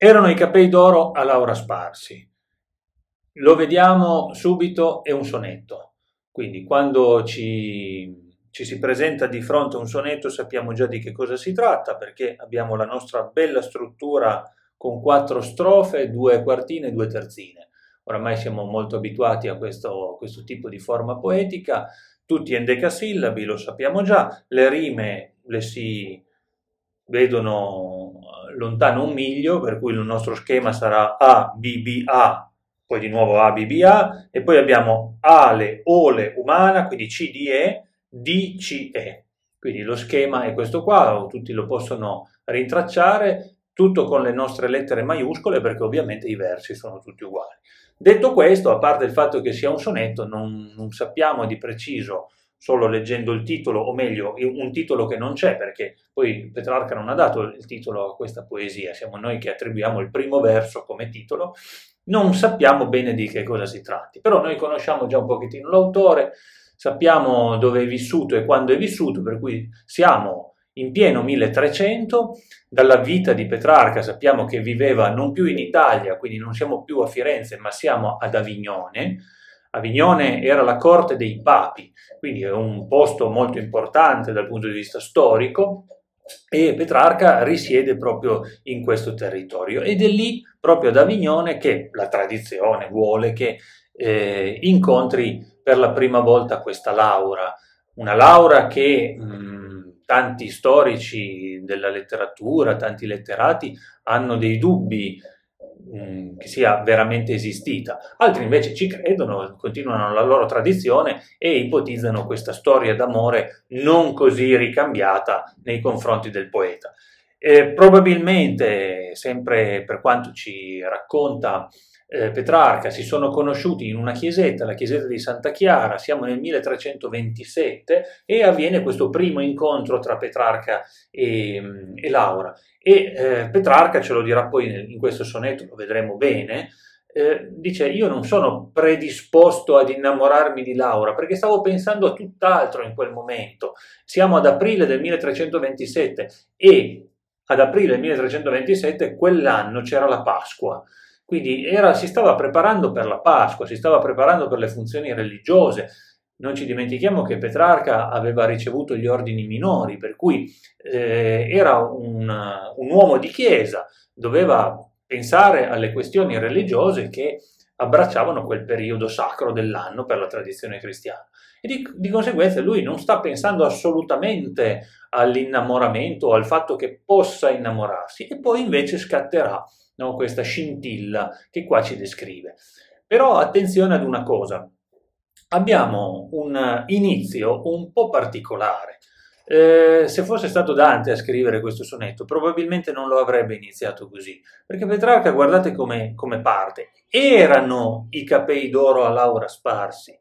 Erano i capelli d'oro a Laura Sparsi. Lo vediamo subito, è un sonetto. Quindi quando ci, ci si presenta di fronte a un sonetto sappiamo già di che cosa si tratta perché abbiamo la nostra bella struttura con quattro strofe, due quartine e due terzine. Oramai siamo molto abituati a questo, questo tipo di forma poetica, tutti endecasillabi, lo sappiamo già, le rime le si vedono lontano un miglio, per cui il nostro schema sarà A, B, B, A, poi di nuovo A, B, B, A, e poi abbiamo Ale, Ole, Umana, quindi C, D, E, D, C, E. Quindi lo schema è questo qua, tutti lo possono rintracciare, tutto con le nostre lettere maiuscole perché ovviamente i versi sono tutti uguali. Detto questo, a parte il fatto che sia un sonetto, non, non sappiamo di preciso solo leggendo il titolo, o meglio, un titolo che non c'è, perché poi Petrarca non ha dato il titolo a questa poesia, siamo noi che attribuiamo il primo verso come titolo, non sappiamo bene di che cosa si tratti, però noi conosciamo già un pochettino l'autore, sappiamo dove è vissuto e quando è vissuto, per cui siamo in pieno 1300, dalla vita di Petrarca sappiamo che viveva non più in Italia, quindi non siamo più a Firenze, ma siamo ad Avignone, Avignone era la corte dei papi, quindi è un posto molto importante dal punto di vista storico e Petrarca risiede proprio in questo territorio. Ed è lì, proprio ad Avignone, che la tradizione vuole che eh, incontri per la prima volta questa Laura, una Laura che mh, tanti storici della letteratura, tanti letterati hanno dei dubbi Mm, che sia veramente esistita. Altri invece ci credono, continuano la loro tradizione e ipotizzano questa storia d'amore non così ricambiata nei confronti del poeta. E probabilmente, sempre per quanto ci racconta eh, Petrarca, si sono conosciuti in una chiesetta, la chiesetta di Santa Chiara, siamo nel 1327 e avviene questo primo incontro tra Petrarca e, e Laura. E eh, Petrarca, ce lo dirà poi in questo sonetto, lo vedremo bene, eh, dice io non sono predisposto ad innamorarmi di Laura perché stavo pensando a tutt'altro in quel momento. Siamo ad aprile del 1327 e ad aprile del 1327 quell'anno c'era la Pasqua. Quindi era, si stava preparando per la Pasqua, si stava preparando per le funzioni religiose, non ci dimentichiamo che Petrarca aveva ricevuto gli ordini minori, per cui eh, era un, un uomo di chiesa, doveva pensare alle questioni religiose che abbracciavano quel periodo sacro dell'anno per la tradizione cristiana. E di, di, conseguenza lui non sta pensando assolutamente all'innamoramento al fatto che possa innamorarsi, e poi invece scatterà no, questa scintilla che qua ci descrive. Però attenzione ad una cosa, abbiamo un inizio un po' particolare. Eh, se fosse stato Dante a scrivere questo sonetto, probabilmente non lo avrebbe iniziato così, perché Petrarca, guardate come, come parte, erano i capei d'oro a Laura sparsi,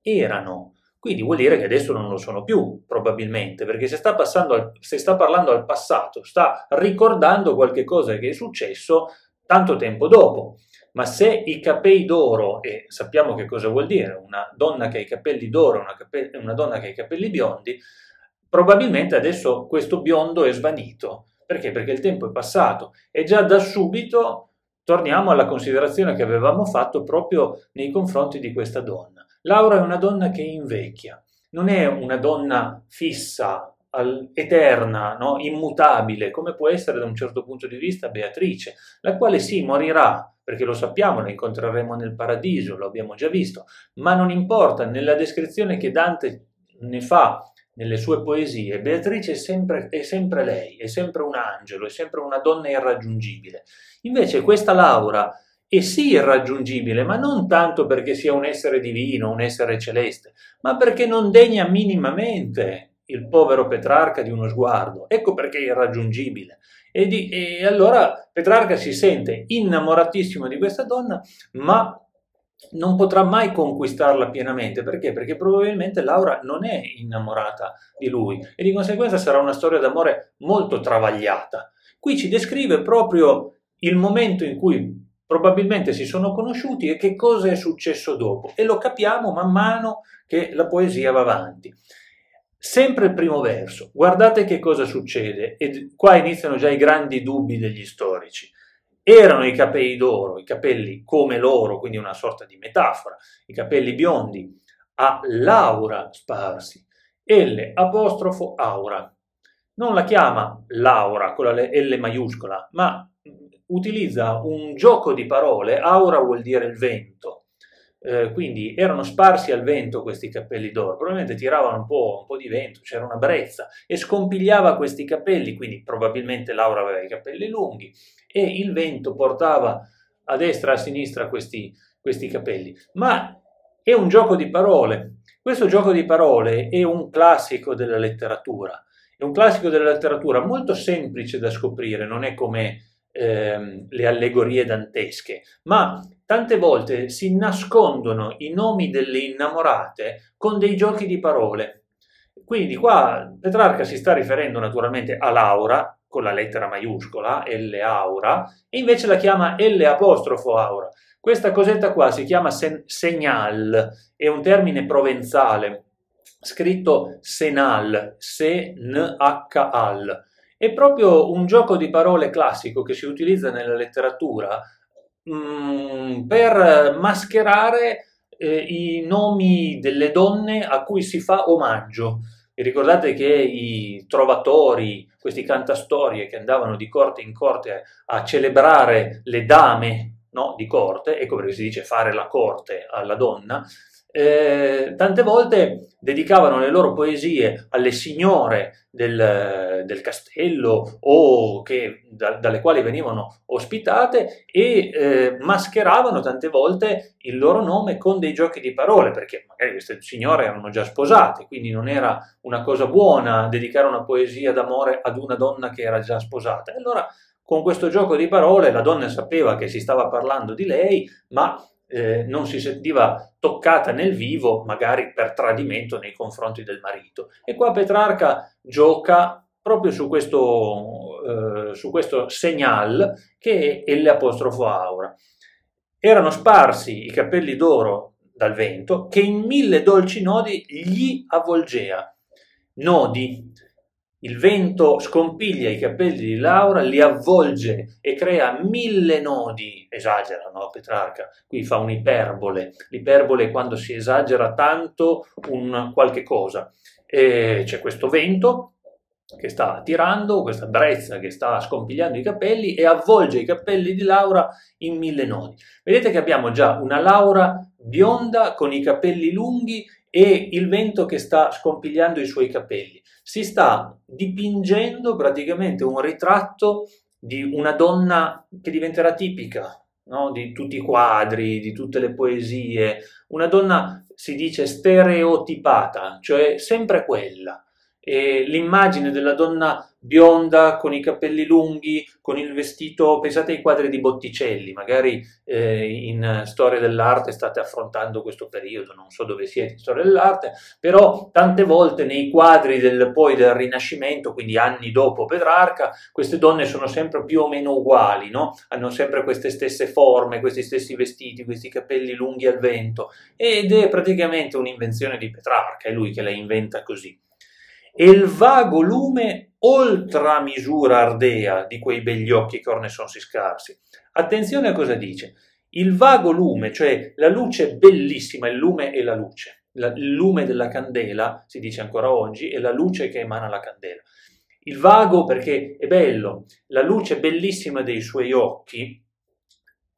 erano, quindi vuol dire che adesso non lo sono più, probabilmente, perché se sta, al, se sta parlando al passato, sta ricordando qualche cosa che è successo tanto tempo dopo. Ma se i capelli d'oro, e sappiamo che cosa vuol dire, una donna che ha i capelli d'oro, una, cape- una donna che ha i capelli biondi, probabilmente adesso questo biondo è svanito. Perché? Perché il tempo è passato e già da subito torniamo alla considerazione che avevamo fatto proprio nei confronti di questa donna. Laura è una donna che invecchia, non è una donna fissa, eterna, no? immutabile, come può essere da un certo punto di vista Beatrice, la quale sì morirà, perché lo sappiamo, la incontreremo nel paradiso, lo abbiamo già visto, ma non importa, nella descrizione che Dante ne fa nelle sue poesie, Beatrice è sempre, è sempre lei, è sempre un angelo, è sempre una donna irraggiungibile. Invece questa Laura è sì irraggiungibile, ma non tanto perché sia un essere divino, un essere celeste, ma perché non degna minimamente il povero Petrarca di uno sguardo. Ecco perché è irraggiungibile. E, di, e allora Petrarca si sente innamoratissimo di questa donna, ma non potrà mai conquistarla pienamente. Perché? Perché probabilmente Laura non è innamorata di lui e di conseguenza sarà una storia d'amore molto travagliata. Qui ci descrive proprio il momento in cui probabilmente si sono conosciuti e che cosa è successo dopo e lo capiamo man mano che la poesia va avanti. Sempre il primo verso, guardate che cosa succede, e qua iniziano già i grandi dubbi degli storici. erano i capelli d'oro, i capelli come loro, quindi una sorta di metafora, i capelli biondi, a Laura sparsi, L apostrofo aura. Non la chiama Laura con la L maiuscola, ma utilizza un gioco di parole, aura vuol dire il vento, eh, quindi erano sparsi al vento questi capelli d'oro, probabilmente tiravano un po', un po', di vento, c'era una brezza e scompigliava questi capelli, quindi probabilmente Laura aveva i capelli lunghi e il vento portava a destra e a sinistra questi, questi capelli. Ma è un gioco di parole. Questo gioco di parole è un classico della letteratura. È un classico della letteratura molto semplice da scoprire, non è come ehm, le allegorie dantesche, ma tante volte si nascondono i nomi delle innamorate con dei giochi di parole. Quindi qua Petrarca si sta riferendo naturalmente a Laura, con la lettera maiuscola, L aura, e invece la chiama L apostrofo aura. Questa cosetta qua si chiama sen- segnal, è un termine provenzale, scritto senal, se-n-h-al. È proprio un gioco di parole classico che si utilizza nella letteratura mh, mm, per mascherare eh, i nomi delle donne a cui si fa omaggio. Vi ricordate che i trovatori, questi cantastorie che andavano di corte in corte a celebrare le dame no, di corte, ecco perché si dice fare la corte alla donna, eh, tante volte dedicavano le loro poesie alle signore del, del castello o che, da, dalle quali venivano ospitate e eh, mascheravano tante volte il loro nome con dei giochi di parole, perché magari queste signore erano già sposate, quindi non era una cosa buona dedicare una poesia d'amore ad una donna che era già sposata. E allora con questo gioco di parole la donna sapeva che si stava parlando di lei, ma eh, non si sentiva toccata nel vivo, magari per tradimento nei confronti del marito. E qua Petrarca gioca proprio su questo, eh, su questo segnal che è l'apostrofo aura. Erano sparsi i capelli d'oro dal vento che in mille dolci nodi gli avvolgea. Nodi il vento scompiglia i capelli di Laura, li avvolge e crea mille nodi. Esagera, no, Petrarca? Qui fa un'iperbole. L'iperbole è quando si esagera tanto un qualche cosa. E c'è questo vento che sta tirando, questa brezza che sta scompigliando i capelli e avvolge i capelli di Laura in mille nodi. Vedete che abbiamo già una Laura bionda con i capelli lunghi e il vento che sta scompigliando i suoi capelli si sta dipingendo praticamente un ritratto di una donna che diventerà tipica no? di tutti i quadri, di tutte le poesie, una donna si dice stereotipata, cioè sempre quella. E l'immagine della donna bionda con i capelli lunghi, con il vestito, pensate ai quadri di Botticelli, magari eh, in storia dell'arte state affrontando questo periodo, non so dove siete in storia dell'arte, però tante volte nei quadri del, poi del Rinascimento, quindi anni dopo Petrarca, queste donne sono sempre più o meno uguali, no? hanno sempre queste stesse forme, questi stessi vestiti, questi capelli lunghi al vento, ed è praticamente un'invenzione di Petrarca, è lui che la inventa così e il vago lume oltre misura ardea di quei begli occhi che orne sono si scarsi. Attenzione a cosa dice. Il vago lume, cioè la luce bellissima, il lume è la luce, il lume della candela, si dice ancora oggi, è la luce che emana la candela. Il vago perché è bello, la luce bellissima dei suoi occhi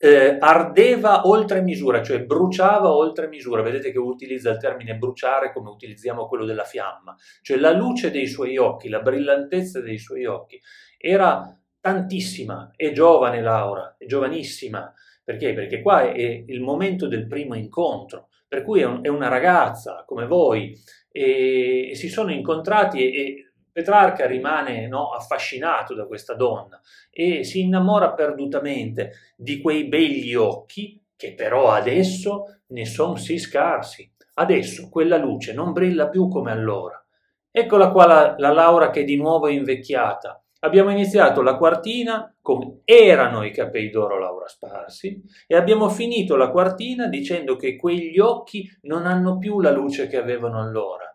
eh, ardeva oltre misura, cioè bruciava oltre misura. Vedete che utilizza il termine bruciare come utilizziamo quello della fiamma, cioè la luce dei suoi occhi, la brillantezza dei suoi occhi era tantissima. È giovane Laura, è giovanissima. Perché? Perché qua è il momento del primo incontro, per cui è, un, è una ragazza come voi e, e si sono incontrati e, e Petrarca rimane no, affascinato da questa donna e si innamora perdutamente di quei begli occhi che però adesso ne sono sì scarsi. Adesso quella luce non brilla più come allora. Eccola qua la, la Laura che di nuovo è invecchiata. Abbiamo iniziato la quartina come erano i capelli d'oro Laura sparsi e abbiamo finito la quartina dicendo che quegli occhi non hanno più la luce che avevano allora.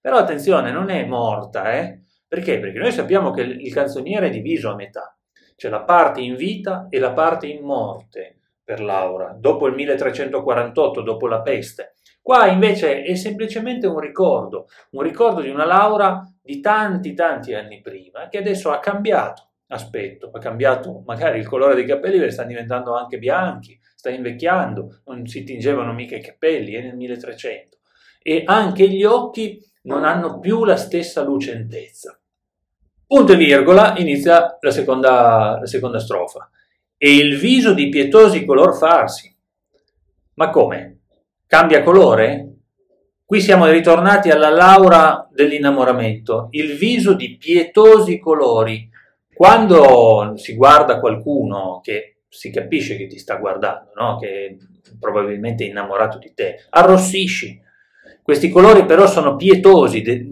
Però attenzione, non è morta, eh? Perché? Perché noi sappiamo che il canzoniere è diviso a metà. C'è la parte in vita e la parte in morte per Laura, dopo il 1348, dopo la peste. Qua invece è semplicemente un ricordo, un ricordo di una Laura di tanti tanti anni prima, che adesso ha cambiato aspetto, ha cambiato magari il colore dei capelli perché stanno diventando anche bianchi, sta invecchiando, non si tingevano mica i capelli, è nel 1300. E anche gli occhi non hanno più la stessa lucentezza. Punto e virgola, inizia la seconda, la seconda strofa. E il viso di pietosi color farsi. Ma come? Cambia colore? Qui siamo ritornati alla Laura dell'innamoramento, il viso di pietosi colori. Quando si guarda qualcuno che si capisce che ti sta guardando, no? che probabilmente innamorato di te, arrossisci. Questi colori però sono pietosi, de-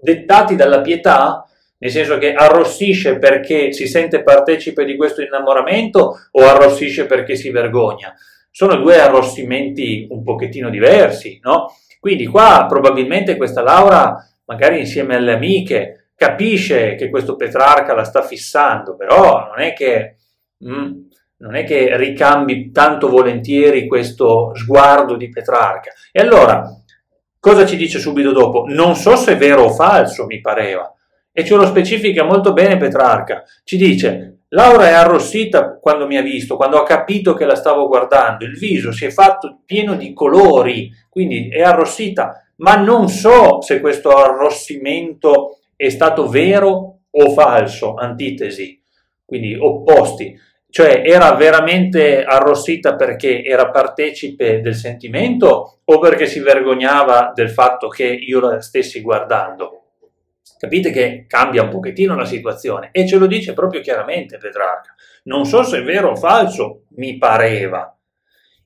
dettati dalla pietà, nel senso che arrossisce perché si sente partecipe di questo innamoramento o arrossisce perché si vergogna. Sono due arrossimenti un pochettino diversi, no? Quindi qua probabilmente questa Laura, magari insieme alle amiche, capisce che questo Petrarca la sta fissando, però non è che, mm, non è che ricambi tanto volentieri questo sguardo di Petrarca. E allora, cosa ci dice subito dopo? Non so se è vero o falso, mi pareva. E ce lo specifica molto bene Petrarca. Ci dice, Laura è arrossita quando mi ha visto, quando ha capito che la stavo guardando, il viso si è fatto pieno di colori, quindi è arrossita, ma non so se questo arrossimento è stato vero o falso, antitesi, quindi opposti, cioè era veramente arrossita perché era partecipe del sentimento o perché si vergognava del fatto che io la stessi guardando. Capite che cambia un pochettino la situazione e ce lo dice proprio chiaramente Petrarca. Non so se è vero o falso, mi pareva.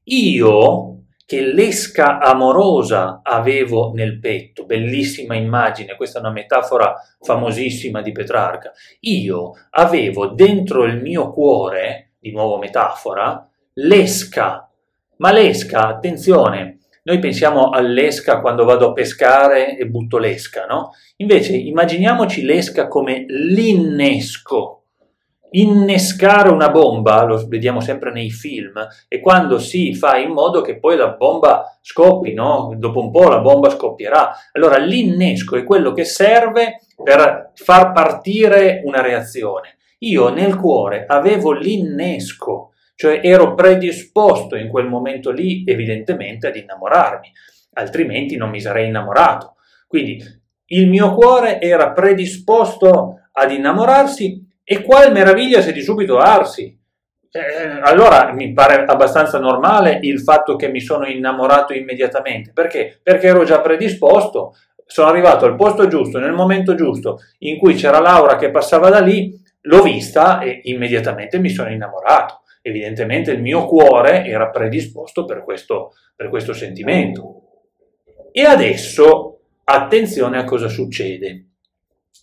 Io che l'esca amorosa avevo nel petto, bellissima immagine, questa è una metafora famosissima di Petrarca, io avevo dentro il mio cuore, di nuovo metafora, l'esca, ma l'esca, attenzione, noi pensiamo all'esca quando vado a pescare e butto l'esca, no? Invece immaginiamoci l'esca come l'innesco. Innescare una bomba, lo vediamo sempre nei film, e quando si fa in modo che poi la bomba scoppi, no? Dopo un po' la bomba scoppierà. Allora l'innesco è quello che serve per far partire una reazione. Io nel cuore avevo l'innesco, cioè ero predisposto in quel momento lì evidentemente ad innamorarmi, altrimenti non mi sarei innamorato. Quindi il mio cuore era predisposto ad innamorarsi e qual meraviglia se di subito arsi. Eh, allora mi pare abbastanza normale il fatto che mi sono innamorato immediatamente. Perché? Perché ero già predisposto, sono arrivato al posto giusto, nel momento giusto, in cui c'era Laura che passava da lì, l'ho vista e immediatamente mi sono innamorato evidentemente il mio cuore era predisposto per questo, per questo sentimento. E adesso attenzione a cosa succede.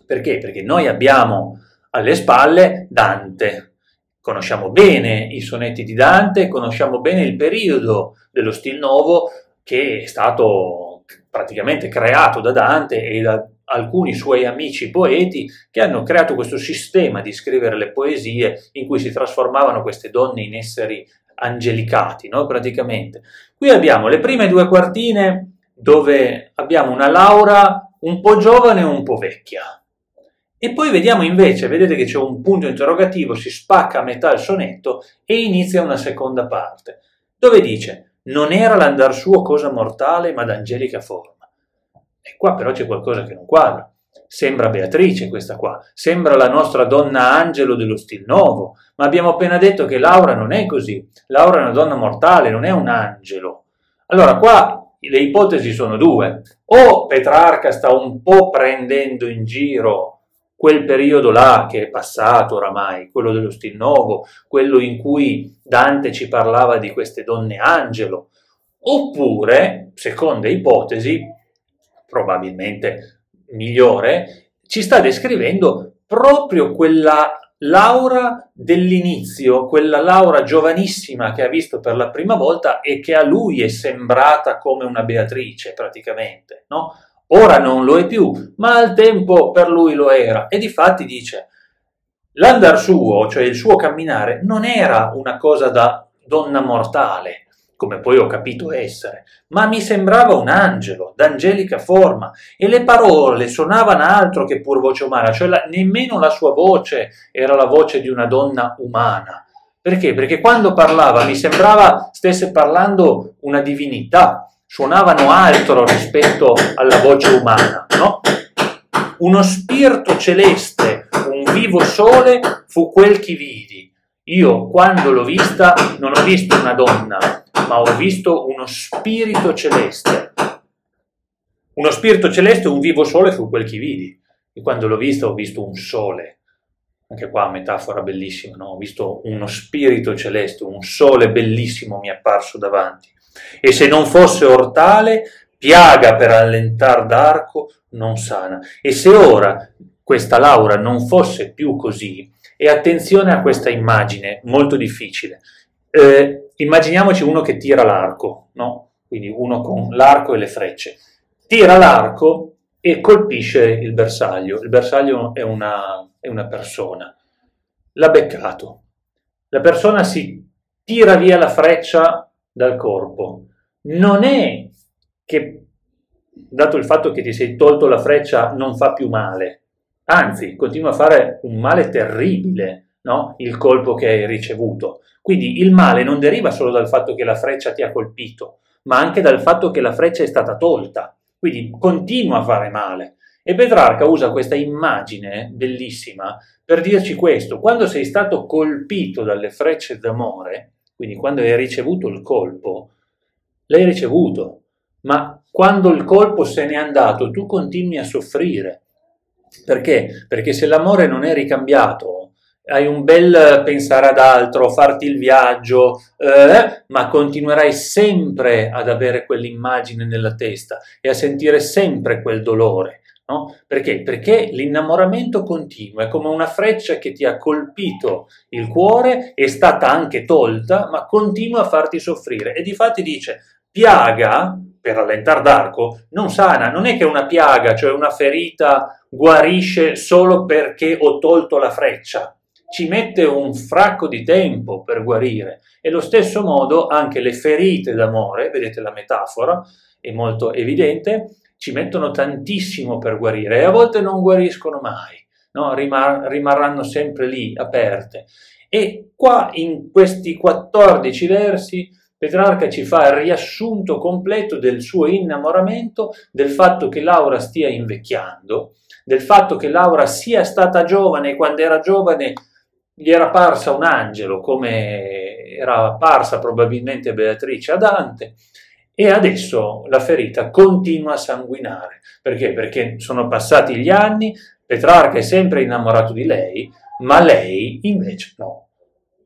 Perché? Perché noi abbiamo alle spalle Dante. Conosciamo bene i sonetti di Dante, conosciamo bene il periodo dello Stil Novo che è stato praticamente creato da Dante e da alcuni suoi amici poeti che hanno creato questo sistema di scrivere le poesie in cui si trasformavano queste donne in esseri angelicati, no? praticamente. Qui abbiamo le prime due quartine dove abbiamo una Laura un po' giovane e un po' vecchia. E poi vediamo invece, vedete che c'è un punto interrogativo, si spacca a metà il sonetto e inizia una seconda parte, dove dice non era l'andar suo cosa mortale ma d'angelica forma. E qua però c'è qualcosa che non quadra. Sembra Beatrice questa qua, sembra la nostra donna angelo dello stil nuovo, ma abbiamo appena detto che Laura non è così. Laura è una donna mortale, non è un angelo. Allora qua le ipotesi sono due. O Petrarca sta un po' prendendo in giro quel periodo là che è passato oramai, quello dello stil nuovo, quello in cui Dante ci parlava di queste donne angelo, oppure, seconda ipotesi, probabilmente migliore, ci sta descrivendo proprio quella Laura dell'inizio, quella Laura giovanissima che ha visto per la prima volta e che a lui è sembrata come una Beatrice praticamente, no? Ora non lo è più, ma al tempo per lui lo era. E difatti dice, l'andar suo, cioè il suo camminare, non era una cosa da donna mortale, come poi ho capito essere, ma mi sembrava un angelo, d'angelica forma, e le parole suonavano altro che pur voce umana, cioè la, nemmeno la sua voce era la voce di una donna umana. Perché? Perché quando parlava mi sembrava stesse parlando una divinità, suonavano altro rispetto alla voce umana, no? Uno spirito celeste, un vivo sole fu quel che vidi. Io quando l'ho vista non ho visto una donna, ma ho visto uno spirito celeste. Uno spirito celeste, un vivo sole fu quel che vidi. E quando l'ho vista ho visto un sole. Anche qua metafora bellissima, no? Ho visto uno spirito celeste, un sole bellissimo mi è apparso davanti. E se non fosse ortale, piaga per allentar d'arco non sana. E se ora questa Laura non fosse più così, e attenzione a questa immagine molto difficile, eh, immaginiamoci uno che tira l'arco, no? Quindi uno con l'arco e le frecce. Tira l'arco e colpisce il bersaglio. Il bersaglio è una, è una persona. L'ha beccato. La persona si tira via la freccia dal corpo. Non è che, dato il fatto che ti sei tolto la freccia, non fa più male. Anzi, continua a fare un male terribile, no? Il colpo che hai ricevuto. Quindi il male non deriva solo dal fatto che la freccia ti ha colpito, ma anche dal fatto che la freccia è stata tolta. Quindi continua a fare male. E Petrarca usa questa immagine bellissima per dirci questo. Quando sei stato colpito dalle frecce d'amore, quindi quando hai ricevuto il colpo, l'hai ricevuto, ma quando il colpo se n'è andato tu continui a soffrire. Perché? Perché se l'amore non è ricambiato, hai un bel pensare ad altro, farti il viaggio, eh, ma continuerai sempre ad avere quell'immagine nella testa e a sentire sempre quel dolore. No? Perché? Perché l'innamoramento continua, è come una freccia che ti ha colpito il cuore, è stata anche tolta, ma continua a farti soffrire. E difatti dice, piaga, per allentar d'arco, non sana, non è che una piaga, cioè una ferita, guarisce solo perché ho tolto la freccia ci mette un fracco di tempo per guarire. E allo stesso modo anche le ferite d'amore, vedete la metafora, è molto evidente, ci mettono tantissimo per guarire e a volte non guariscono mai, no? Rimar- rimarranno sempre lì aperte. E qua in questi 14 versi Petrarca ci fa il riassunto completo del suo innamoramento, del fatto che Laura stia invecchiando, del fatto che Laura sia stata giovane e quando era giovane gli era parsa un angelo, come era parsa probabilmente Beatrice a Dante, e adesso la ferita continua a sanguinare. Perché? Perché sono passati gli anni, Petrarca è sempre innamorato di lei, ma lei invece no.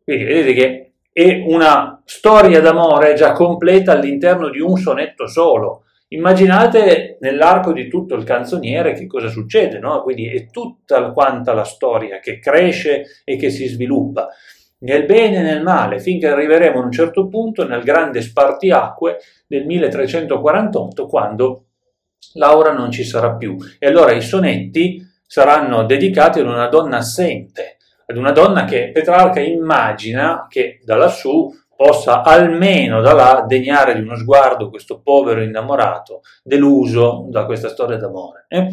Quindi vedete che è una storia d'amore già completa all'interno di un sonetto solo. Immaginate nell'arco di tutto il canzoniere che cosa succede, no? Quindi è tutta quanta la storia che cresce e che si sviluppa, nel bene e nel male, finché arriveremo a un certo punto nel grande spartiacque del 1348, quando Laura non ci sarà più. E allora i sonetti saranno dedicati ad una donna assente, ad una donna che Petrarca immagina che da lassù possa almeno da là degnare di uno sguardo questo povero innamorato deluso da questa storia d'amore. Eh?